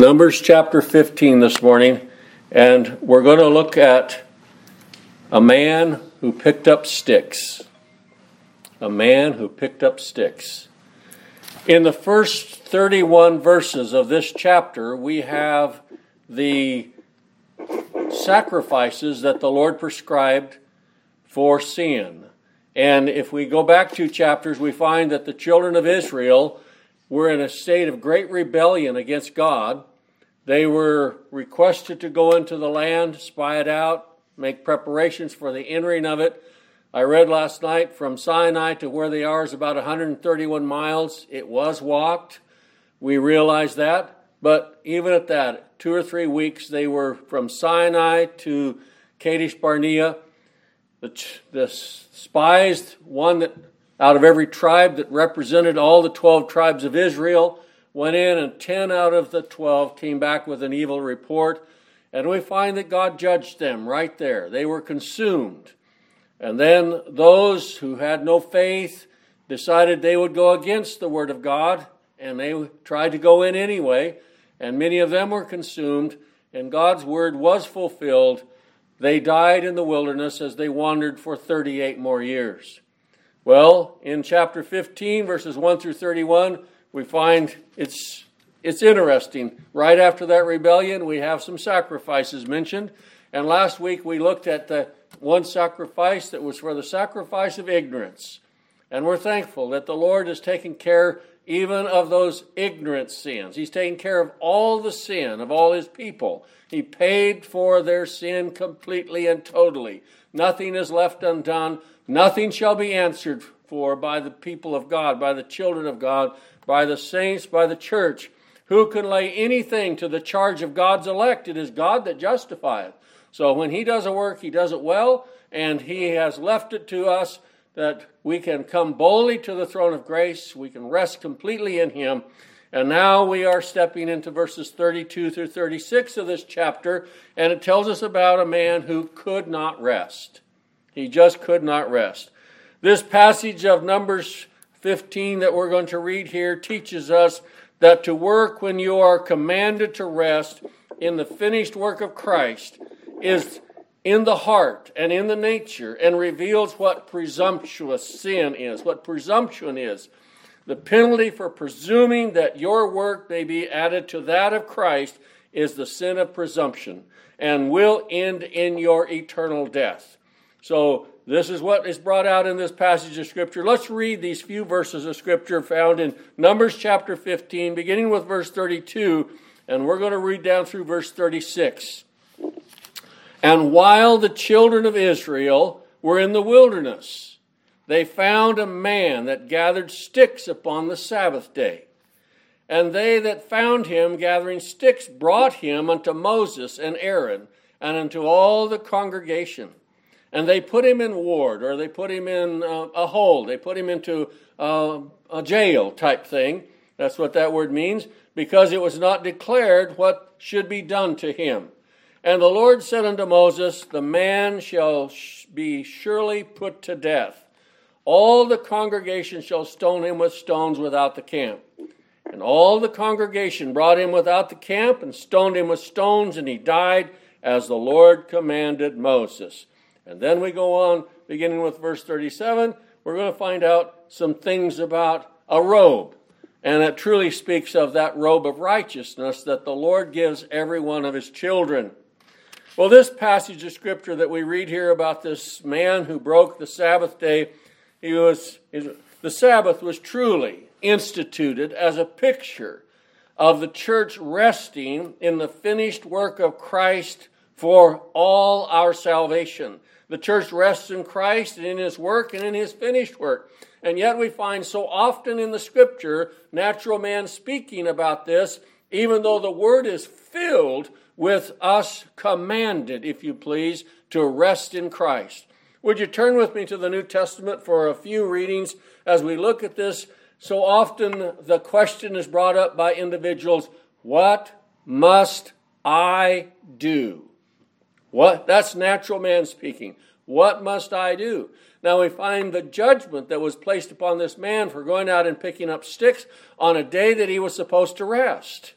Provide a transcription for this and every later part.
Numbers chapter 15 this morning, and we're going to look at a man who picked up sticks. A man who picked up sticks. In the first 31 verses of this chapter, we have the sacrifices that the Lord prescribed for sin. And if we go back two chapters, we find that the children of Israel were in a state of great rebellion against God. They were requested to go into the land, spy it out, make preparations for the entering of it. I read last night from Sinai to where they are is about 131 miles. It was walked. We realize that. But even at that, two or three weeks, they were from Sinai to Kadesh Barnea. The, the spies, one that out of every tribe that represented all the 12 tribes of Israel, went in, and 10 out of the 12 came back with an evil report. And we find that God judged them right there. They were consumed. And then those who had no faith decided they would go against the Word of God, and they tried to go in anyway. And many of them were consumed, and God's Word was fulfilled. They died in the wilderness as they wandered for 38 more years. Well, in chapter 15, verses 1 through 31, we find it's, it's interesting. Right after that rebellion, we have some sacrifices mentioned. And last week we looked at the one sacrifice that was for the sacrifice of ignorance. And we're thankful that the Lord has taken care even of those ignorant sins. He's taken care of all the sin of all his people. He paid for their sin completely and totally. Nothing is left undone. Nothing shall be answered for by the people of God, by the children of God, by the saints, by the church. Who can lay anything to the charge of God's elect? It is God that justifieth. So when He does a work, He does it well, and He has left it to us that we can come boldly to the throne of grace. We can rest completely in Him. And now we are stepping into verses 32 through 36 of this chapter, and it tells us about a man who could not rest. He just could not rest. This passage of Numbers 15 that we're going to read here teaches us that to work when you are commanded to rest in the finished work of Christ is in the heart and in the nature and reveals what presumptuous sin is, what presumption is. The penalty for presuming that your work may be added to that of Christ is the sin of presumption and will end in your eternal death. So, this is what is brought out in this passage of Scripture. Let's read these few verses of Scripture found in Numbers chapter 15, beginning with verse 32, and we're going to read down through verse 36. And while the children of Israel were in the wilderness, they found a man that gathered sticks upon the Sabbath day. And they that found him gathering sticks brought him unto Moses and Aaron and unto all the congregation. And they put him in ward, or they put him in uh, a hole, they put him into uh, a jail type thing. That's what that word means, because it was not declared what should be done to him. And the Lord said unto Moses, The man shall be surely put to death. All the congregation shall stone him with stones without the camp. And all the congregation brought him without the camp and stoned him with stones, and he died as the Lord commanded Moses. And then we go on, beginning with verse 37, we're going to find out some things about a robe. And it truly speaks of that robe of righteousness that the Lord gives every one of his children. Well, this passage of scripture that we read here about this man who broke the Sabbath day, he was the Sabbath was truly instituted as a picture of the church resting in the finished work of Christ for all our salvation. The church rests in Christ and in his work and in his finished work. And yet we find so often in the scripture natural man speaking about this, even though the word is filled with us commanded, if you please, to rest in Christ. Would you turn with me to the New Testament for a few readings as we look at this? So often the question is brought up by individuals what must I do? What? That's natural man speaking. What must I do? Now we find the judgment that was placed upon this man for going out and picking up sticks on a day that he was supposed to rest.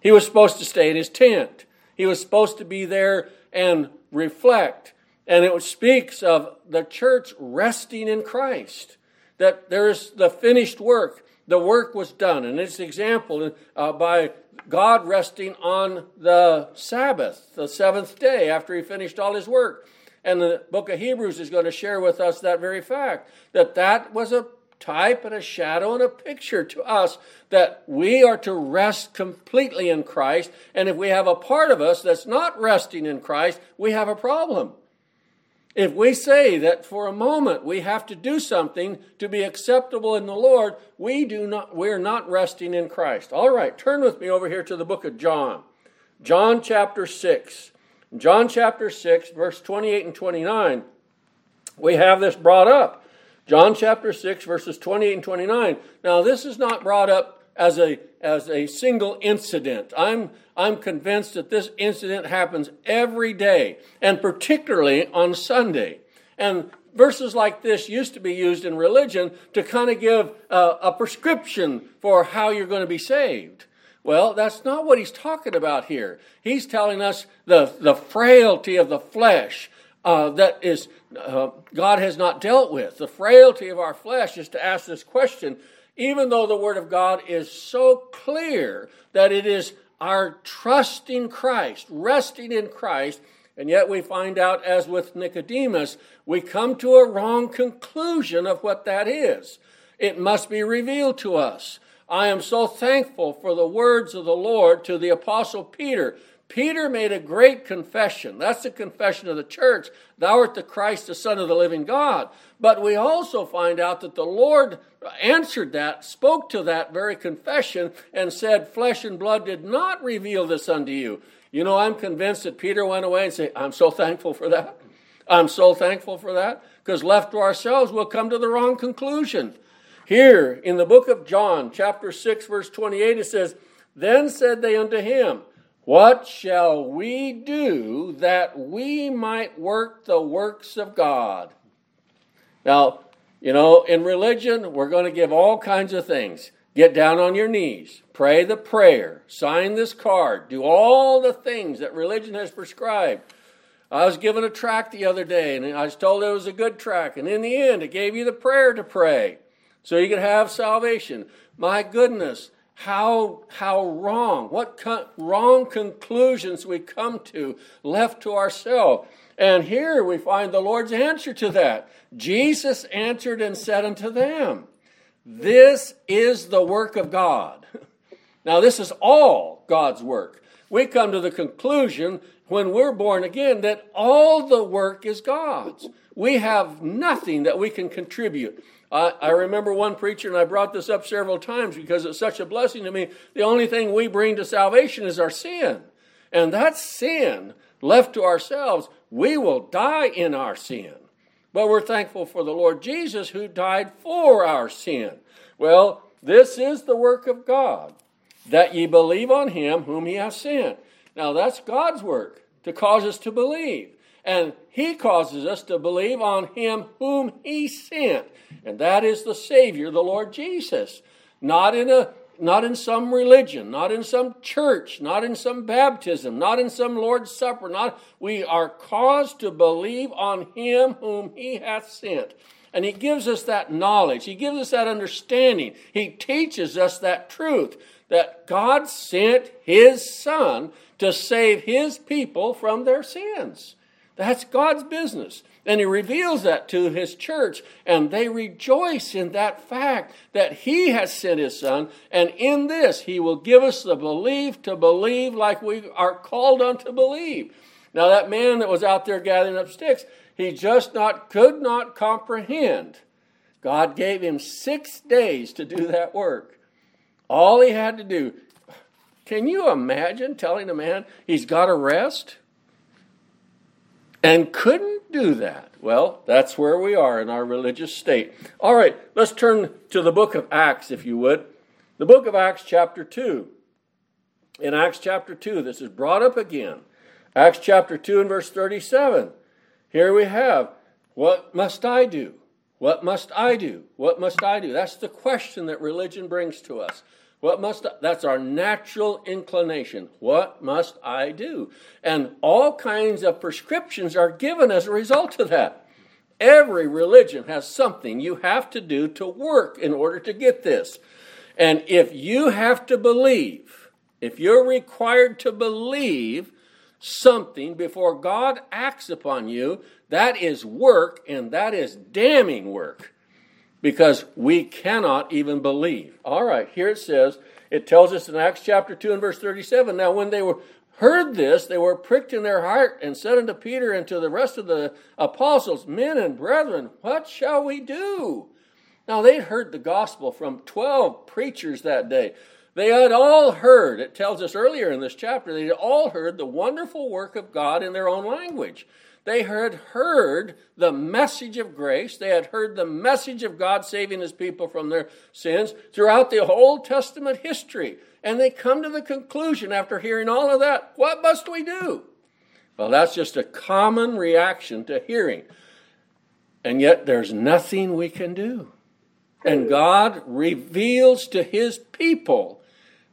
He was supposed to stay in his tent. He was supposed to be there and reflect. And it speaks of the church resting in Christ, that there's the finished work. The work was done. And it's an example uh, by God resting on the Sabbath, the seventh day, after he finished all his work. And the book of Hebrews is going to share with us that very fact that that was a type and a shadow and a picture to us that we are to rest completely in Christ. And if we have a part of us that's not resting in Christ, we have a problem. If we say that for a moment we have to do something to be acceptable in the Lord, we do not we're not resting in Christ. All right, turn with me over here to the book of John. John chapter 6. John chapter 6, verse 28 and 29, we have this brought up. John chapter 6, verses 28 and 29. Now, this is not brought up as a, as a single incident. I'm, I'm convinced that this incident happens every day, and particularly on Sunday. And verses like this used to be used in religion to kind of give a, a prescription for how you're going to be saved. Well, that's not what he's talking about here. He's telling us the, the frailty of the flesh uh, that is uh, God has not dealt with. The frailty of our flesh is to ask this question, even though the Word of God is so clear that it is our trust in Christ, resting in Christ, and yet we find out, as with Nicodemus, we come to a wrong conclusion of what that is. It must be revealed to us. I am so thankful for the words of the Lord to the Apostle Peter. Peter made a great confession. That's the confession of the church. Thou art the Christ, the Son of the living God. But we also find out that the Lord answered that, spoke to that very confession, and said, Flesh and blood did not reveal this unto you. You know, I'm convinced that Peter went away and said, I'm so thankful for that. I'm so thankful for that. Because left to ourselves, we'll come to the wrong conclusion. Here in the book of John, chapter 6, verse 28, it says, Then said they unto him, What shall we do that we might work the works of God? Now, you know, in religion, we're going to give all kinds of things. Get down on your knees, pray the prayer, sign this card, do all the things that religion has prescribed. I was given a track the other day, and I was told it was a good track, and in the end, it gave you the prayer to pray so you could have salvation. My goodness, how how wrong what wrong conclusions we come to left to ourselves. And here we find the lord's answer to that. Jesus answered and said unto them this is the work of god. Now this is all god's work. We come to the conclusion when we're born again that all the work is god's. We have nothing that we can contribute I, I remember one preacher, and I brought this up several times because it's such a blessing to me. The only thing we bring to salvation is our sin. And that sin, left to ourselves, we will die in our sin. But we're thankful for the Lord Jesus who died for our sin. Well, this is the work of God, that ye believe on him whom he hath sent. Now, that's God's work, to cause us to believe. And he causes us to believe on him whom he sent. And that is the Savior, the Lord Jesus. Not in a not in some religion, not in some church, not in some baptism, not in some Lord's Supper, not we are caused to believe on him whom he hath sent. And he gives us that knowledge. He gives us that understanding. He teaches us that truth that God sent his son to save his people from their sins. That's God's business. And he reveals that to his church, and they rejoice in that fact that he has sent his son, and in this he will give us the belief to believe like we are called unto believe. Now, that man that was out there gathering up sticks, he just not could not comprehend. God gave him six days to do that work. All he had to do. Can you imagine telling a man he's got to rest? And couldn't do that. Well, that's where we are in our religious state. All right, let's turn to the book of Acts, if you would. The book of Acts, chapter 2. In Acts chapter 2, this is brought up again. Acts chapter 2 and verse 37. Here we have, What must I do? What must I do? What must I do? That's the question that religion brings to us. What must I, that's our natural inclination. What must I do? And all kinds of prescriptions are given as a result of that. Every religion has something you have to do to work in order to get this. And if you have to believe, if you're required to believe something before God acts upon you, that is work and that is damning work because we cannot even believe. All right, here it says, it tells us in Acts chapter 2 and verse 37 now when they were heard this, they were pricked in their heart and said unto Peter and to the rest of the apostles, Men and brethren, what shall we do? Now they'd heard the gospel from 12 preachers that day. They had all heard, it tells us earlier in this chapter, they had all heard the wonderful work of God in their own language. They had heard the message of grace. They had heard the message of God saving his people from their sins throughout the Old Testament history. And they come to the conclusion after hearing all of that what must we do? Well, that's just a common reaction to hearing. And yet, there's nothing we can do. And God reveals to his people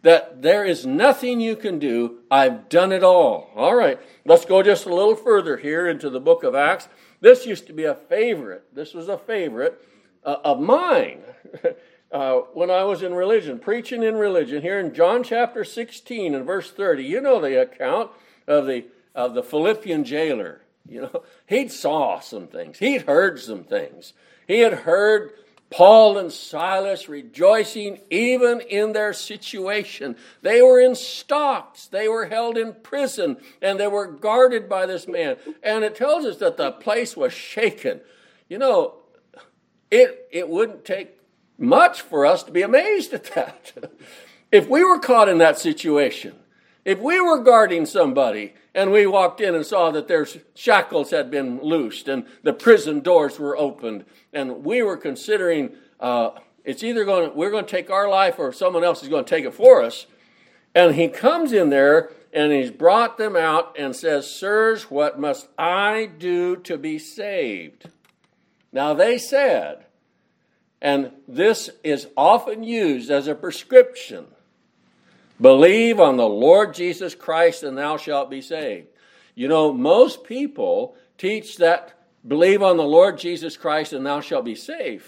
that there is nothing you can do. I've done it all. All right, let's go just a little further here into the book of Acts. This used to be a favorite. This was a favorite uh, of mine uh, when I was in religion, preaching in religion. Here in John chapter 16 and verse 30, you know the account of the of the Philippian jailer. You know, he'd saw some things. He'd heard some things. He had heard Paul and Silas rejoicing even in their situation. They were in stocks, they were held in prison, and they were guarded by this man. And it tells us that the place was shaken. You know, it, it wouldn't take much for us to be amazed at that. if we were caught in that situation, if we were guarding somebody and we walked in and saw that their shackles had been loosed and the prison doors were opened, and we were considering uh, it's either going to, we're going to take our life or someone else is going to take it for us. And he comes in there and he's brought them out and says, Sirs, what must I do to be saved? Now they said, and this is often used as a prescription Believe on the Lord Jesus Christ and thou shalt be saved. You know, most people teach that believe on the Lord Jesus Christ and thou shalt be saved.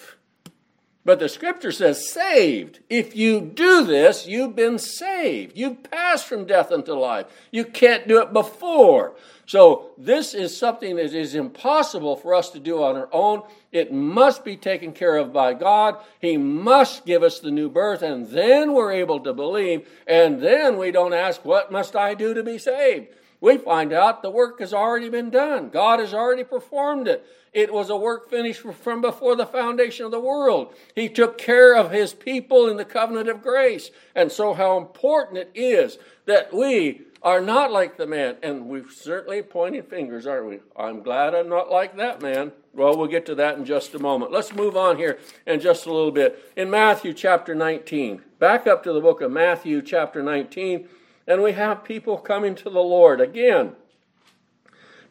But the scripture says saved. If you do this, you've been saved. You've passed from death unto life. You can't do it before. So this is something that is impossible for us to do on our own. It must be taken care of by God. He must give us the new birth, and then we're able to believe. And then we don't ask, What must I do to be saved? We find out the work has already been done. God has already performed it. It was a work finished from before the foundation of the world. He took care of his people in the covenant of grace. And so, how important it is that we are not like the man. And we're certainly pointing fingers, aren't we? I'm glad I'm not like that man. Well, we'll get to that in just a moment. Let's move on here in just a little bit. In Matthew chapter 19, back up to the book of Matthew chapter 19, and we have people coming to the Lord again.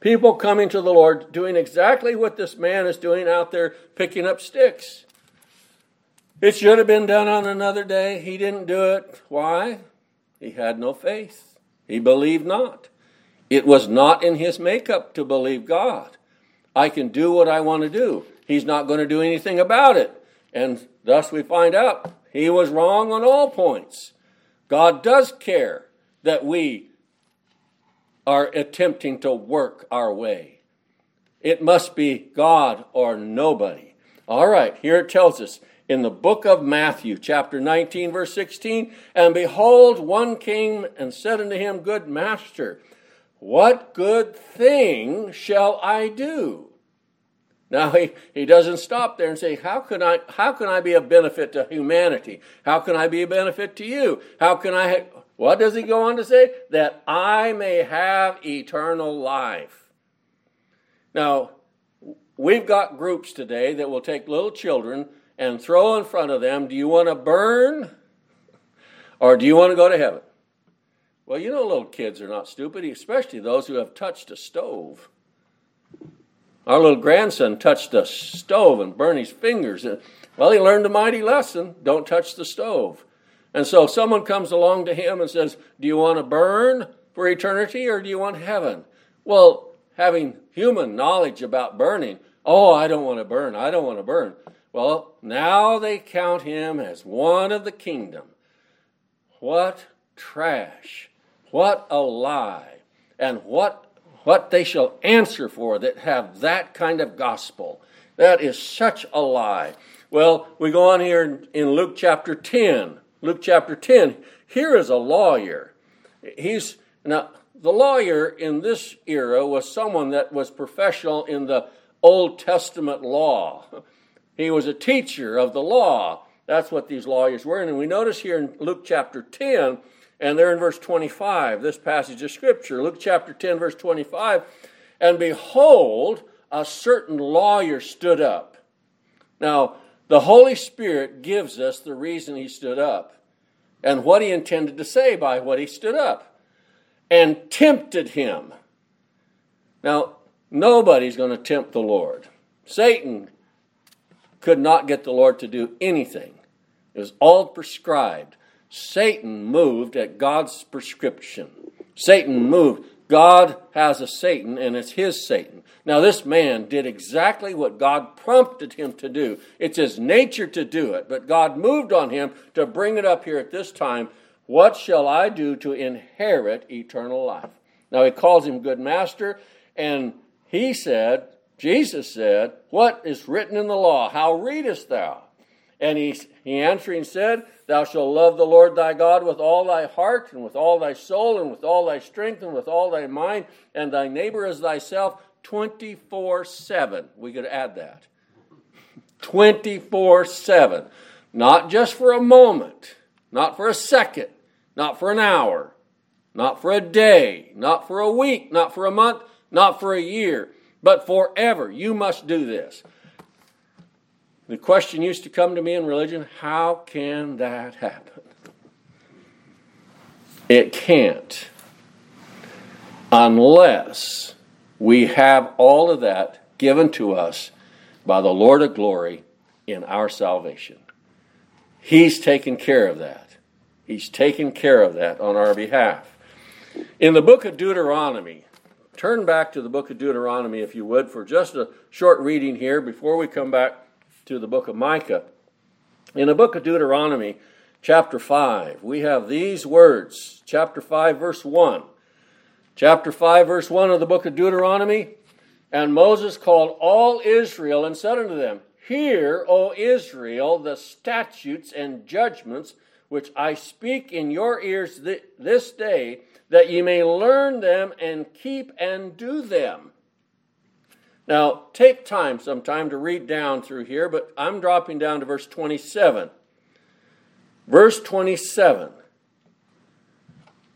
People coming to the Lord doing exactly what this man is doing out there picking up sticks. It should have been done on another day. He didn't do it. Why? He had no faith. He believed not. It was not in his makeup to believe God. I can do what I want to do. He's not going to do anything about it. And thus we find out he was wrong on all points. God does care that we are attempting to work our way. It must be God or nobody. All right, here it tells us in the book of Matthew, chapter 19, verse 16. And behold, one came and said unto him, Good master, what good thing shall I do? Now he, he doesn't stop there and say, how can, I, how can I be a benefit to humanity? How can I be a benefit to you? How can I? What does he go on to say? That I may have eternal life. Now, we've got groups today that will take little children and throw in front of them, Do you want to burn or do you want to go to heaven? Well, you know, little kids are not stupid, especially those who have touched a stove. Our little grandson touched a stove and burned his fingers. Well, he learned a mighty lesson don't touch the stove. And so someone comes along to him and says, Do you want to burn for eternity or do you want heaven? Well, having human knowledge about burning, oh, I don't want to burn, I don't want to burn. Well, now they count him as one of the kingdom. What trash. What a lie. And what what they shall answer for that have that kind of gospel. That is such a lie. Well, we go on here in Luke chapter 10. Luke chapter 10. Here is a lawyer. He's now the lawyer in this era was someone that was professional in the Old Testament law. He was a teacher of the law. That's what these lawyers were. And we notice here in Luke chapter 10, and there in verse 25, this passage of Scripture, Luke chapter 10, verse 25, and behold, a certain lawyer stood up. Now, the Holy Spirit gives us the reason he stood up and what he intended to say by what he stood up and tempted him. Now, nobody's going to tempt the Lord. Satan could not get the Lord to do anything, it was all prescribed. Satan moved at God's prescription. Satan moved. God has a Satan, and it's his Satan. Now, this man did exactly what God prompted him to do. It's his nature to do it, but God moved on him to bring it up here at this time. What shall I do to inherit eternal life? Now, he calls him good master, and he said, Jesus said, What is written in the law? How readest thou? And he, he answering said, Thou shalt love the Lord thy God with all thy heart, and with all thy soul, and with all thy strength, and with all thy mind, and thy neighbor as thyself 24 7. We could add that. 24 7. Not just for a moment, not for a second, not for an hour, not for a day, not for a week, not for a month, not for a year, but forever. You must do this. The question used to come to me in religion how can that happen? It can't unless we have all of that given to us by the Lord of glory in our salvation. He's taken care of that. He's taken care of that on our behalf. In the book of Deuteronomy, turn back to the book of Deuteronomy, if you would, for just a short reading here before we come back to the book of Micah. In the book of Deuteronomy, chapter 5, we have these words. Chapter 5, verse 1. Chapter 5, verse 1 of the book of Deuteronomy. And Moses called all Israel and said unto them, Hear, O Israel, the statutes and judgments which I speak in your ears th- this day, that ye may learn them and keep and do them. Now, take time sometime to read down through here, but I'm dropping down to verse 27. Verse 27.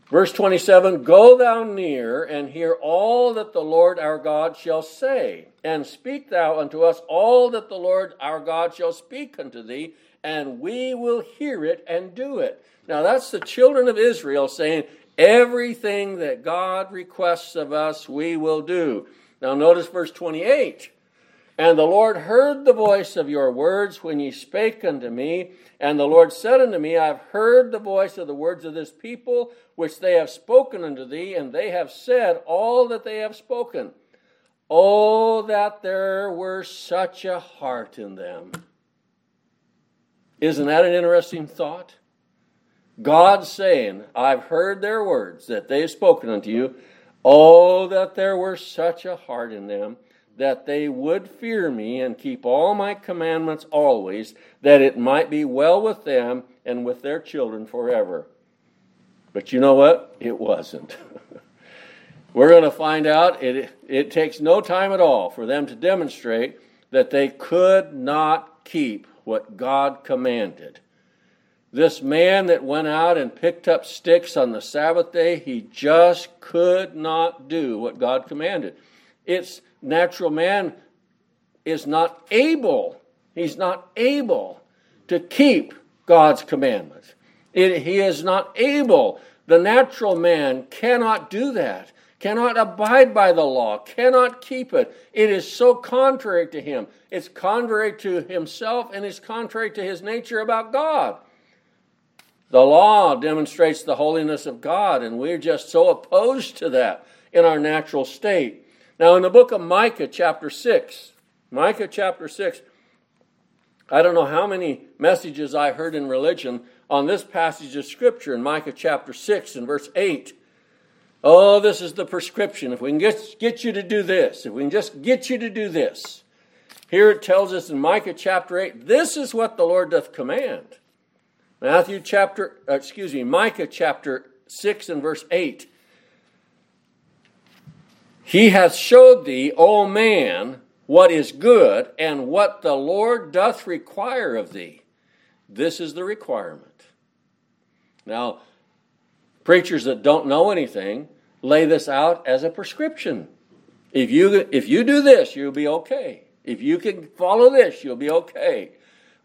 Verse 27 Go thou near and hear all that the Lord our God shall say, and speak thou unto us all that the Lord our God shall speak unto thee, and we will hear it and do it. Now, that's the children of Israel saying, Everything that God requests of us, we will do. Now, notice verse 28. And the Lord heard the voice of your words when ye spake unto me. And the Lord said unto me, I have heard the voice of the words of this people, which they have spoken unto thee, and they have said all that they have spoken. Oh, that there were such a heart in them. Isn't that an interesting thought? God saying, I've heard their words that they have spoken unto you, Oh, that there were such a heart in them, that they would fear me and keep all my commandments always, that it might be well with them and with their children forever. But you know what? It wasn't. We're going to find out it, it takes no time at all for them to demonstrate that they could not keep what God commanded. This man that went out and picked up sticks on the Sabbath day, he just could not do what God commanded. It's natural man is not able, he's not able to keep God's commandments. It, he is not able. The natural man cannot do that, cannot abide by the law, cannot keep it. It is so contrary to him. It's contrary to himself and it's contrary to his nature about God. The law demonstrates the holiness of God, and we're just so opposed to that in our natural state. Now, in the book of Micah, chapter 6, Micah chapter 6, I don't know how many messages I heard in religion on this passage of Scripture in Micah chapter 6 and verse 8. Oh, this is the prescription. If we can get, get you to do this, if we can just get you to do this. Here it tells us in Micah chapter 8, this is what the Lord doth command. Matthew chapter, uh, excuse me, Micah chapter 6 and verse 8. He hath showed thee, O man, what is good and what the Lord doth require of thee. This is the requirement. Now, preachers that don't know anything lay this out as a prescription. If you, if you do this, you'll be okay. If you can follow this, you'll be okay.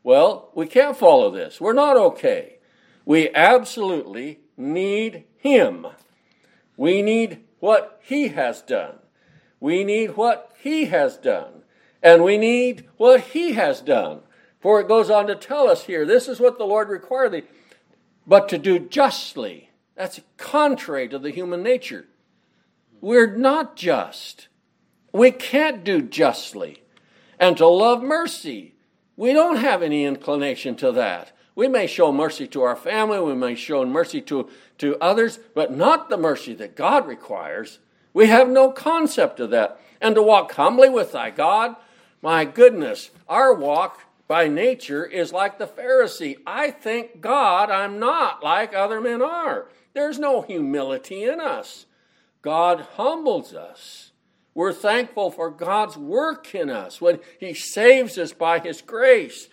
Well, we can't follow this. We're not okay. We absolutely need Him. We need what He has done. We need what He has done. And we need what He has done. For it goes on to tell us here this is what the Lord required thee, but to do justly. That's contrary to the human nature. We're not just. We can't do justly. And to love mercy we don't have any inclination to that. We may show mercy to our family, we may show mercy to, to others, but not the mercy that God requires. We have no concept of that. And to walk humbly with thy God, my goodness, our walk by nature is like the Pharisee. I thank God I'm not like other men are. There's no humility in us. God humbles us. We're thankful for God's work in us when He saves us by His grace.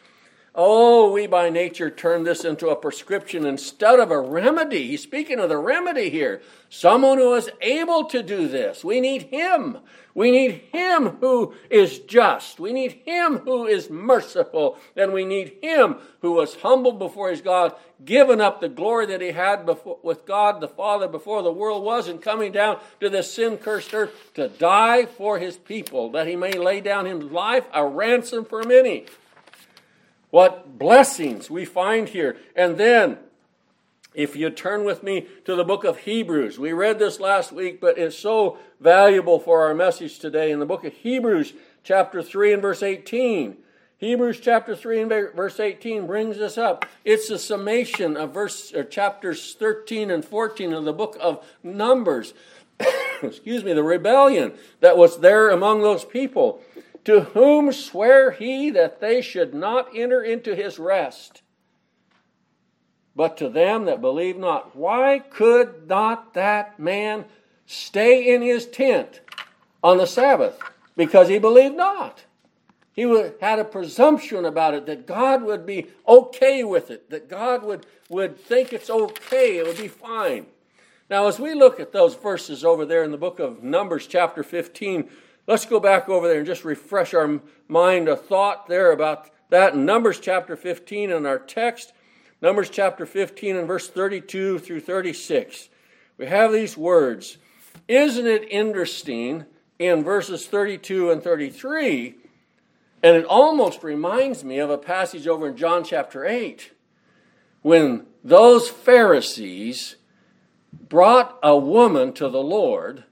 Oh, we by nature turn this into a prescription instead of a remedy. He's speaking of the remedy here. Someone who is able to do this. We need Him. We need Him who is just. We need Him who is merciful. And we need Him who was humbled before His God, given up the glory that He had before, with God the Father before the world was, and coming down to this sin cursed earth to die for His people, that He may lay down His life a ransom for many. What blessings we find here. And then, if you turn with me to the book of Hebrews, we read this last week, but it's so valuable for our message today. In the book of Hebrews, chapter 3 and verse 18. Hebrews chapter 3 and verse 18 brings us up. It's a summation of verse chapters 13 and 14 of the book of Numbers. Excuse me, the rebellion that was there among those people to whom sware he that they should not enter into his rest, but to them that believe not. Why could not that man stay in his tent on the Sabbath? Because he believed not. He had a presumption about it that God would be okay with it, that God would, would think it's okay, it would be fine. Now, as we look at those verses over there in the book of Numbers, chapter 15, Let's go back over there and just refresh our mind a thought there about that in Numbers chapter 15 in our text. Numbers chapter 15 and verse 32 through 36. We have these words. Isn't it interesting in verses 32 and 33? And it almost reminds me of a passage over in John chapter 8 when those Pharisees brought a woman to the Lord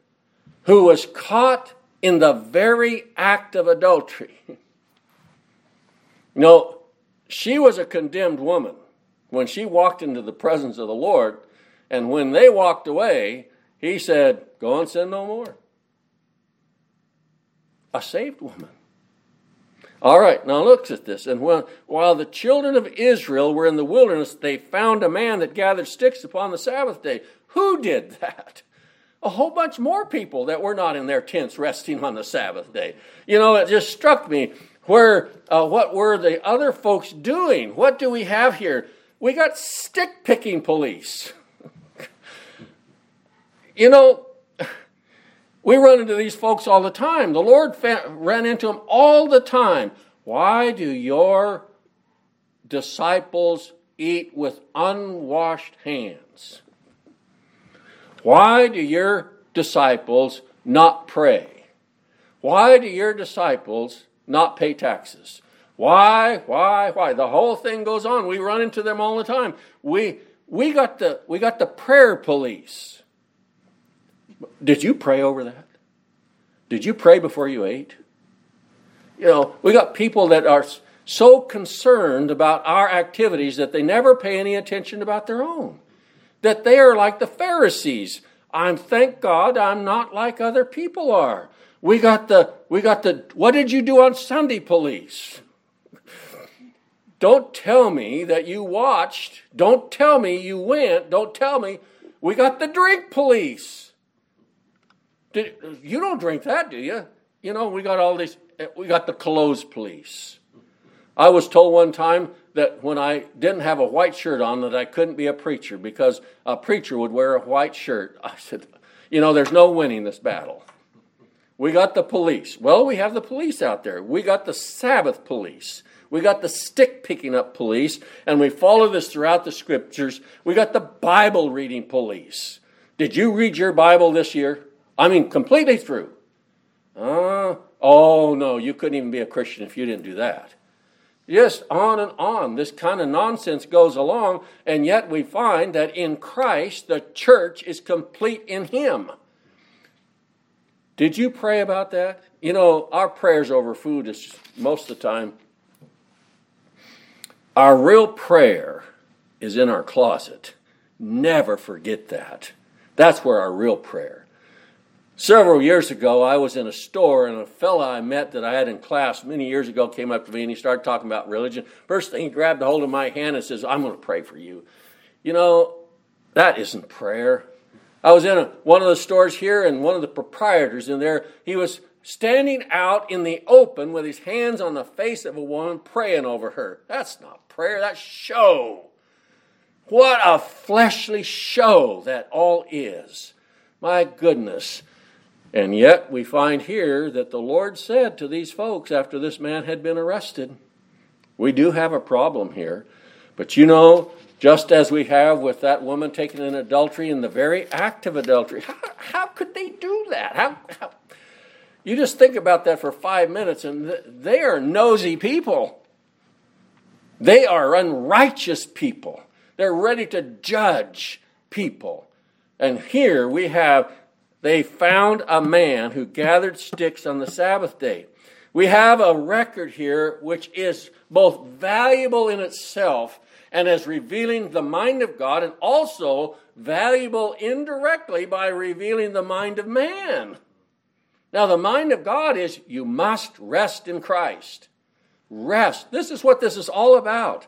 who was caught in the very act of adultery. you know, she was a condemned woman when she walked into the presence of the Lord, and when they walked away, he said, Go and sin no more. A saved woman. All right, now look at this. And when, while the children of Israel were in the wilderness, they found a man that gathered sticks upon the Sabbath day. Who did that? A whole bunch more people that were not in their tents resting on the Sabbath day. You know, it just struck me where uh, what were the other folks doing? What do we have here? We got stick picking police. you know, we run into these folks all the time. The Lord fa- ran into them all the time. Why do your disciples eat with unwashed hands? Why do your disciples not pray? Why do your disciples not pay taxes? Why, why, why? The whole thing goes on. We run into them all the time. We, we got the we got the prayer police. Did you pray over that? Did you pray before you ate? You know, we got people that are so concerned about our activities that they never pay any attention about their own. That they are like the Pharisees. I'm thank God I'm not like other people are. We got the we got the what did you do on Sunday police? Don't tell me that you watched. Don't tell me you went. Don't tell me we got the drink police. Did, you don't drink that, do you? You know, we got all these, eh, we got the clothes police. I was told one time that when I didn't have a white shirt on that I couldn't be a preacher because a preacher would wear a white shirt. I said, you know, there's no winning this battle. We got the police. Well, we have the police out there. We got the Sabbath police. We got the stick picking up police, and we follow this throughout the scriptures. We got the Bible reading police. Did you read your Bible this year? I mean, completely through. Uh, oh, no, you couldn't even be a Christian if you didn't do that. Just on and on. This kind of nonsense goes along, and yet we find that in Christ, the church is complete in Him. Did you pray about that? You know, our prayers over food is most of the time our real prayer is in our closet. Never forget that. That's where our real prayer. Several years ago, I was in a store, and a fellow I met that I had in class many years ago came up to me and he started talking about religion. First thing, he grabbed a hold of my hand and says, I'm going to pray for you. You know, that isn't prayer. I was in a, one of the stores here, and one of the proprietors in there, he was standing out in the open with his hands on the face of a woman praying over her. That's not prayer, that's show. What a fleshly show that all is. My goodness. And yet we find here that the Lord said to these folks after this man had been arrested, We do have a problem here. But you know, just as we have with that woman taken in adultery in the very act of adultery, how, how could they do that? How, how, you just think about that for five minutes, and they are nosy people. They are unrighteous people. They're ready to judge people. And here we have, they found a man who gathered sticks on the Sabbath day. We have a record here which is both valuable in itself and as revealing the mind of God, and also valuable indirectly by revealing the mind of man. Now, the mind of God is you must rest in Christ. Rest. This is what this is all about.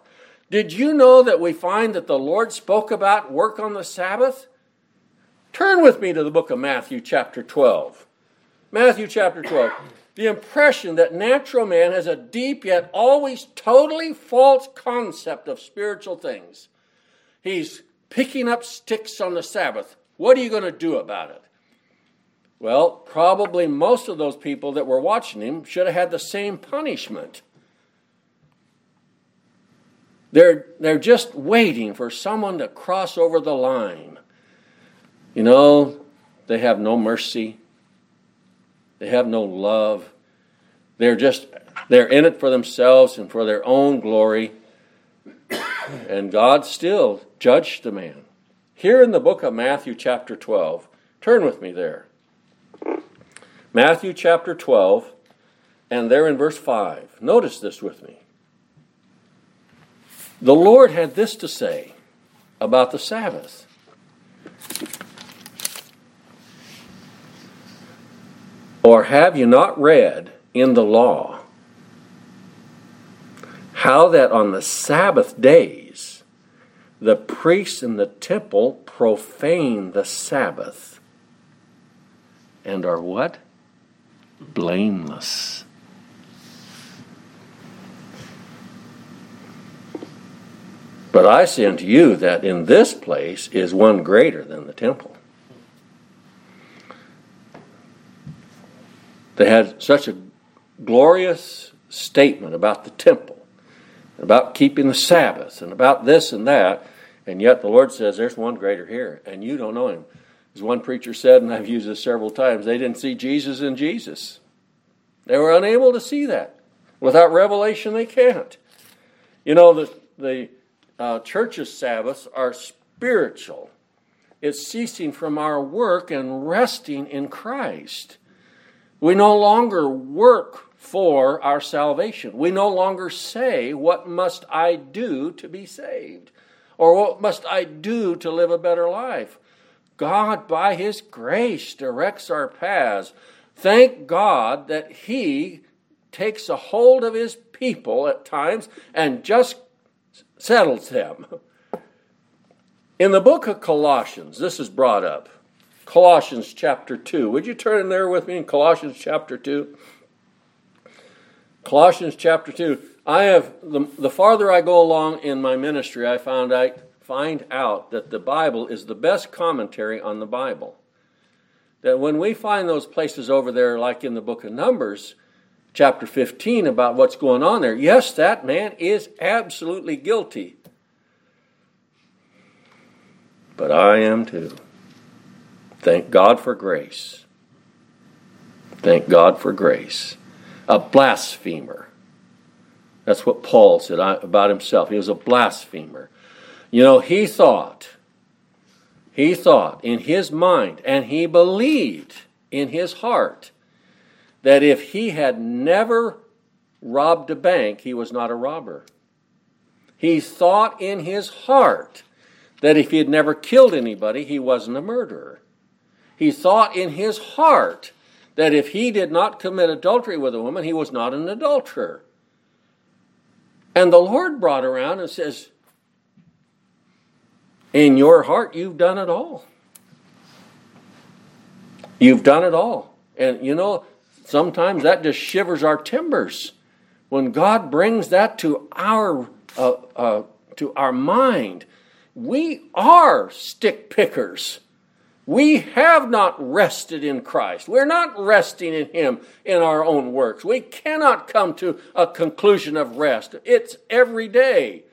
Did you know that we find that the Lord spoke about work on the Sabbath? Turn with me to the book of Matthew, chapter 12. Matthew, chapter 12. The impression that natural man has a deep yet always totally false concept of spiritual things. He's picking up sticks on the Sabbath. What are you going to do about it? Well, probably most of those people that were watching him should have had the same punishment. They're, they're just waiting for someone to cross over the line. You know, they have no mercy. They have no love. They're just, they're in it for themselves and for their own glory. And God still judged the man. Here in the book of Matthew, chapter 12, turn with me there. Matthew chapter 12, and there in verse 5. Notice this with me. The Lord had this to say about the Sabbath. Or have you not read in the law how that on the Sabbath days the priests in the temple profane the Sabbath and are what? blameless. But I say unto you that in this place is one greater than the temple. They had such a glorious statement about the temple, about keeping the Sabbath, and about this and that, and yet the Lord says there's one greater here, and you don't know him. As one preacher said, and I've used this several times, they didn't see Jesus in Jesus. They were unable to see that. Without revelation, they can't. You know, the, the uh, church's Sabbaths are spiritual. It's ceasing from our work and resting in Christ. We no longer work for our salvation. We no longer say, What must I do to be saved? Or what must I do to live a better life? God, by His grace, directs our paths. Thank God that He takes a hold of His people at times and just settles them. In the book of Colossians, this is brought up. Colossians chapter 2. Would you turn in there with me in Colossians chapter 2? Colossians chapter 2. I have the, the farther I go along in my ministry, I found I find out that the Bible is the best commentary on the Bible. That when we find those places over there, like in the book of Numbers, chapter 15, about what's going on there, yes, that man is absolutely guilty. But I am too. Thank God for grace. Thank God for grace. A blasphemer. That's what Paul said about himself. He was a blasphemer. You know, he thought, he thought in his mind, and he believed in his heart that if he had never robbed a bank, he was not a robber. He thought in his heart that if he had never killed anybody, he wasn't a murderer. He thought in his heart that if he did not commit adultery with a woman, he was not an adulterer. And the Lord brought around and says, In your heart, you've done it all. You've done it all. And you know, sometimes that just shivers our timbers. When God brings that to our uh, uh, to our mind, we are stick pickers. We have not rested in Christ. We're not resting in Him in our own works. We cannot come to a conclusion of rest. It's every day.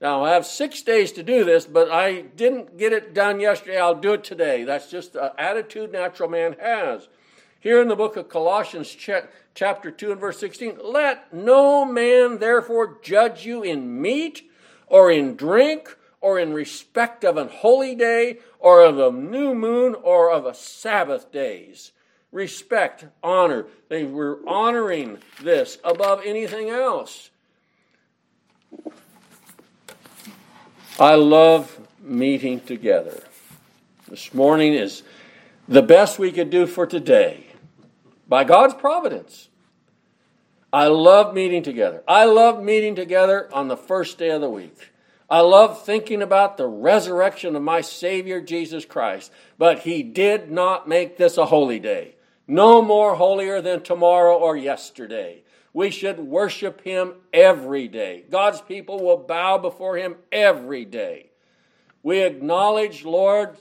Now, I have six days to do this, but I didn't get it done yesterday. I'll do it today. That's just the attitude natural man has. Here in the book of Colossians, chapter 2 and verse 16, let no man therefore judge you in meat or in drink or in respect of an holy day, or of a new moon, or of a Sabbath days. Respect, honor. They were honoring this above anything else. I love meeting together. This morning is the best we could do for today by God's providence. I love meeting together. I love meeting together on the first day of the week. I love thinking about the resurrection of my Savior Jesus Christ, but He did not make this a holy day. No more holier than tomorrow or yesterday. We should worship Him every day. God's people will bow before Him every day. We acknowledge, Lord,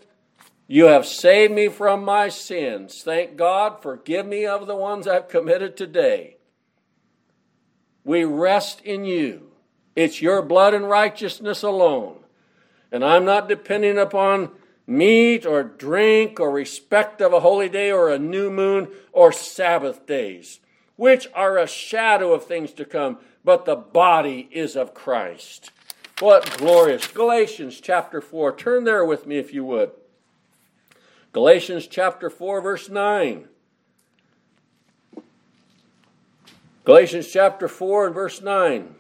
you have saved me from my sins. Thank God. Forgive me of the ones I've committed today. We rest in you. It's your blood and righteousness alone. And I'm not depending upon meat or drink or respect of a holy day or a new moon or Sabbath days, which are a shadow of things to come, but the body is of Christ. What glorious. Galatians chapter 4. Turn there with me if you would. Galatians chapter 4, verse 9. Galatians chapter 4 and verse 9.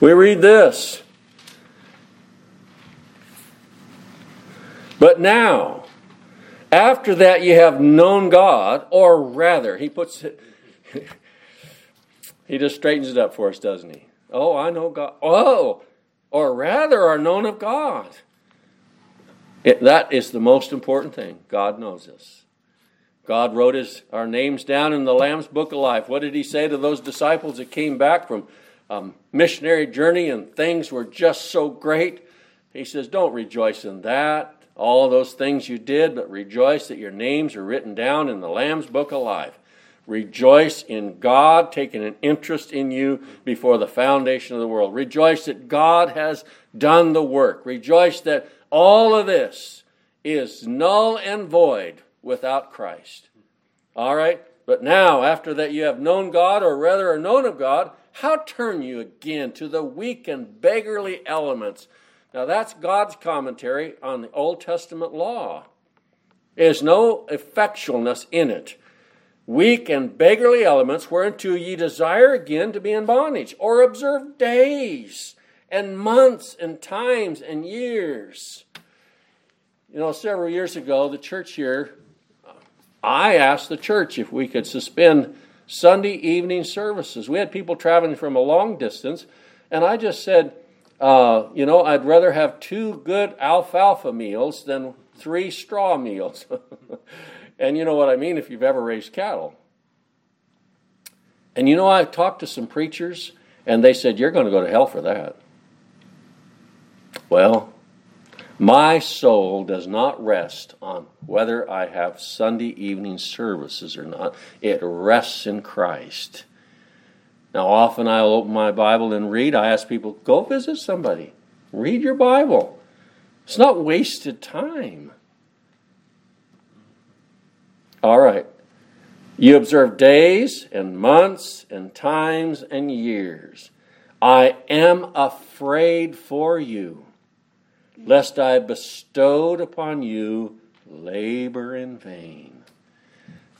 We read this. But now, after that you have known God, or rather, he puts it, he just straightens it up for us, doesn't he? Oh, I know God. Oh, or rather are known of God. It, that is the most important thing. God knows us. God wrote his, our names down in the Lamb's Book of Life. What did he say to those disciples that came back from um, missionary journey and things were just so great. He says, Don't rejoice in that, all those things you did, but rejoice that your names are written down in the Lamb's Book of Life. Rejoice in God taking an interest in you before the foundation of the world. Rejoice that God has done the work. Rejoice that all of this is null and void without Christ. All right? But now, after that you have known God, or rather are known of God, How turn you again to the weak and beggarly elements? Now, that's God's commentary on the Old Testament law. There's no effectualness in it. Weak and beggarly elements whereunto ye desire again to be in bondage, or observe days and months and times and years. You know, several years ago, the church here, I asked the church if we could suspend Sunday evening services. We had people traveling from a long distance, and I just said, uh, you know, I'd rather have two good alfalfa meals than three straw meals. and you know what I mean if you've ever raised cattle. And you know, I talked to some preachers, and they said, You're going to go to hell for that. Well, my soul does not rest on whether I have Sunday evening services or not. It rests in Christ. Now, often I'll open my Bible and read. I ask people, go visit somebody, read your Bible. It's not wasted time. All right. You observe days and months and times and years. I am afraid for you lest I bestowed upon you labor in vain.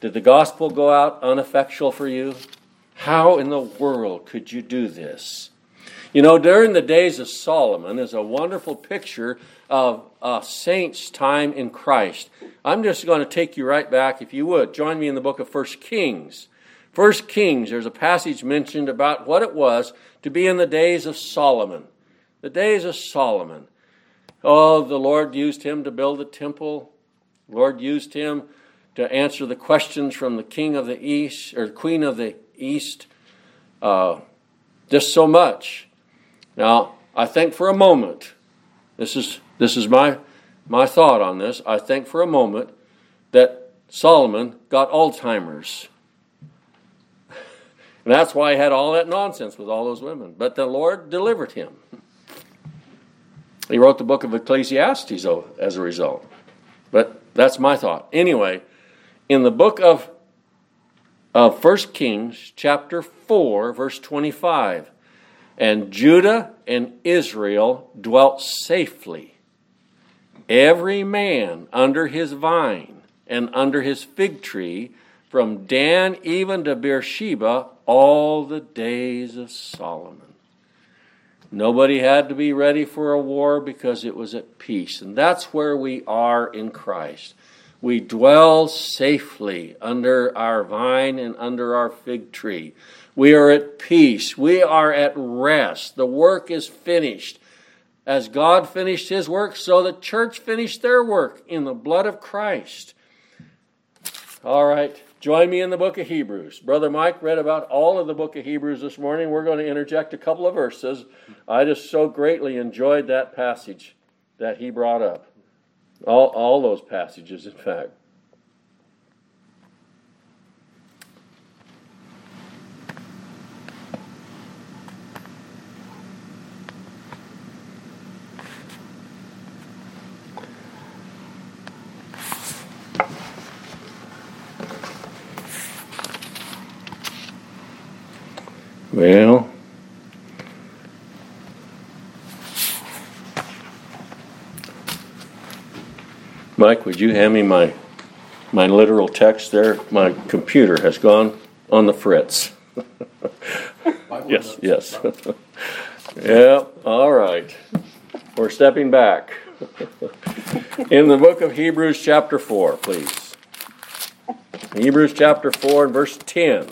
Did the gospel go out ineffectual for you? How in the world could you do this? You know, during the days of Solomon is a wonderful picture of a saint's time in Christ. I'm just going to take you right back, if you would. Join me in the book of First Kings. First Kings, there's a passage mentioned about what it was to be in the days of Solomon. The days of Solomon. Oh, the Lord used him to build a temple. The Lord used him to answer the questions from the king of the east or queen of the east. Uh, just so much. Now, I think for a moment, this is this is my my thought on this. I think for a moment that Solomon got Alzheimer's. And that's why he had all that nonsense with all those women. But the Lord delivered him. He wrote the book of Ecclesiastes as a result. But that's my thought. Anyway, in the book of, of 1 Kings, chapter 4, verse 25, and Judah and Israel dwelt safely, every man under his vine and under his fig tree, from Dan even to Beersheba, all the days of Solomon. Nobody had to be ready for a war because it was at peace. And that's where we are in Christ. We dwell safely under our vine and under our fig tree. We are at peace. We are at rest. The work is finished. As God finished his work, so the church finished their work in the blood of Christ. All right. Join me in the book of Hebrews. Brother Mike read about all of the book of Hebrews this morning. We're going to interject a couple of verses. I just so greatly enjoyed that passage that he brought up. All, all those passages, in fact. Well, Mike, would you hand me my my literal text there? My computer has gone on the fritz. yes, yes. yep, all right. We're stepping back. In the book of Hebrews, chapter 4, please. Hebrews chapter 4 and verse 10.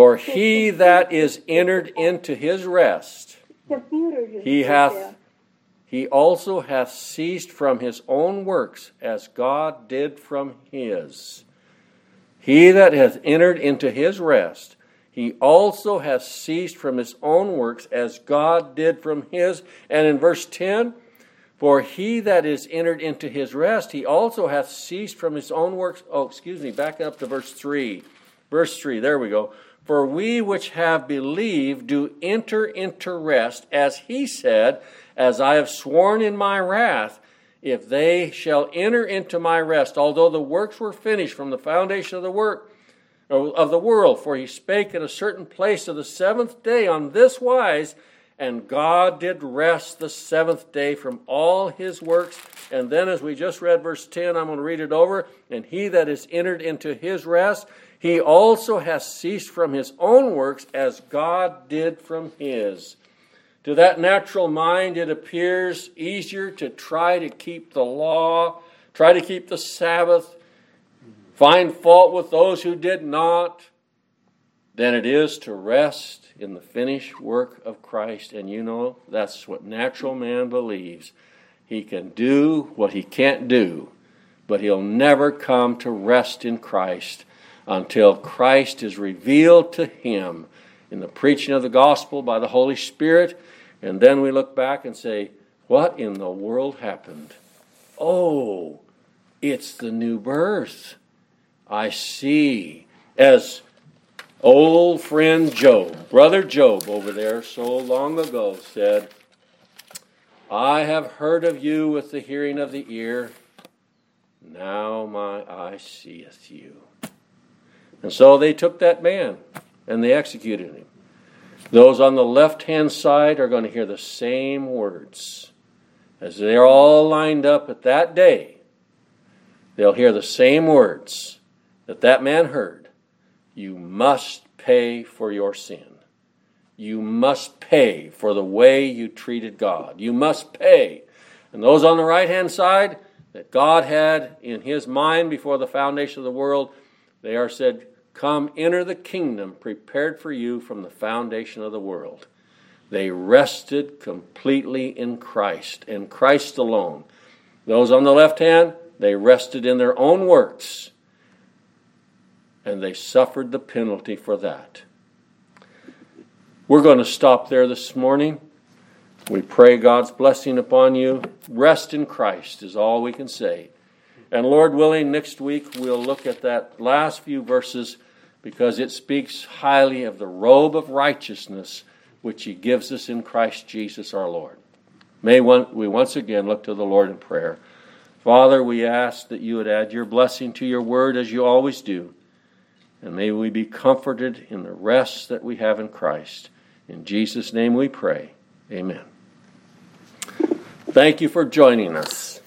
For he that is entered into his rest, he hath he also hath ceased from his own works, as God did from his. He that hath entered into his rest, he also hath ceased from his own works, as God did from his. And in verse 10, for he that is entered into his rest, he also hath ceased from his own works. Oh, excuse me, back up to verse 3. Verse 3, there we go. For we which have believed do enter into rest, as he said, As I have sworn in my wrath, if they shall enter into my rest, although the works were finished from the foundation of the work, of the world. For he spake in a certain place of the seventh day on this wise, and God did rest the seventh day from all his works. And then, as we just read verse 10, I'm going to read it over. And he that is entered into his rest, he also has ceased from his own works as God did from his. To that natural mind, it appears easier to try to keep the law, try to keep the Sabbath, find fault with those who did not, than it is to rest in the finished work of Christ. And you know, that's what natural man believes. He can do what he can't do, but he'll never come to rest in Christ until Christ is revealed to him in the preaching of the gospel by the Holy Spirit. And then we look back and say, What in the world happened? Oh, it's the new birth. I see. As Old friend Job, brother Job over there so long ago said, I have heard of you with the hearing of the ear. Now my eye seeth you. And so they took that man and they executed him. Those on the left hand side are going to hear the same words. As they're all lined up at that day, they'll hear the same words that that man heard. You must pay for your sin. You must pay for the way you treated God. You must pay. And those on the right hand side that God had in his mind before the foundation of the world, they are said, Come, enter the kingdom prepared for you from the foundation of the world. They rested completely in Christ and Christ alone. Those on the left hand, they rested in their own works and they suffered the penalty for that. We're going to stop there this morning. We pray God's blessing upon you. Rest in Christ is all we can say. And Lord willing, next week we'll look at that last few verses because it speaks highly of the robe of righteousness which He gives us in Christ Jesus our Lord. May we once again look to the Lord in prayer. Father, we ask that you would add your blessing to your word as you always do. And may we be comforted in the rest that we have in Christ. In Jesus' name we pray. Amen. Thank you for joining us.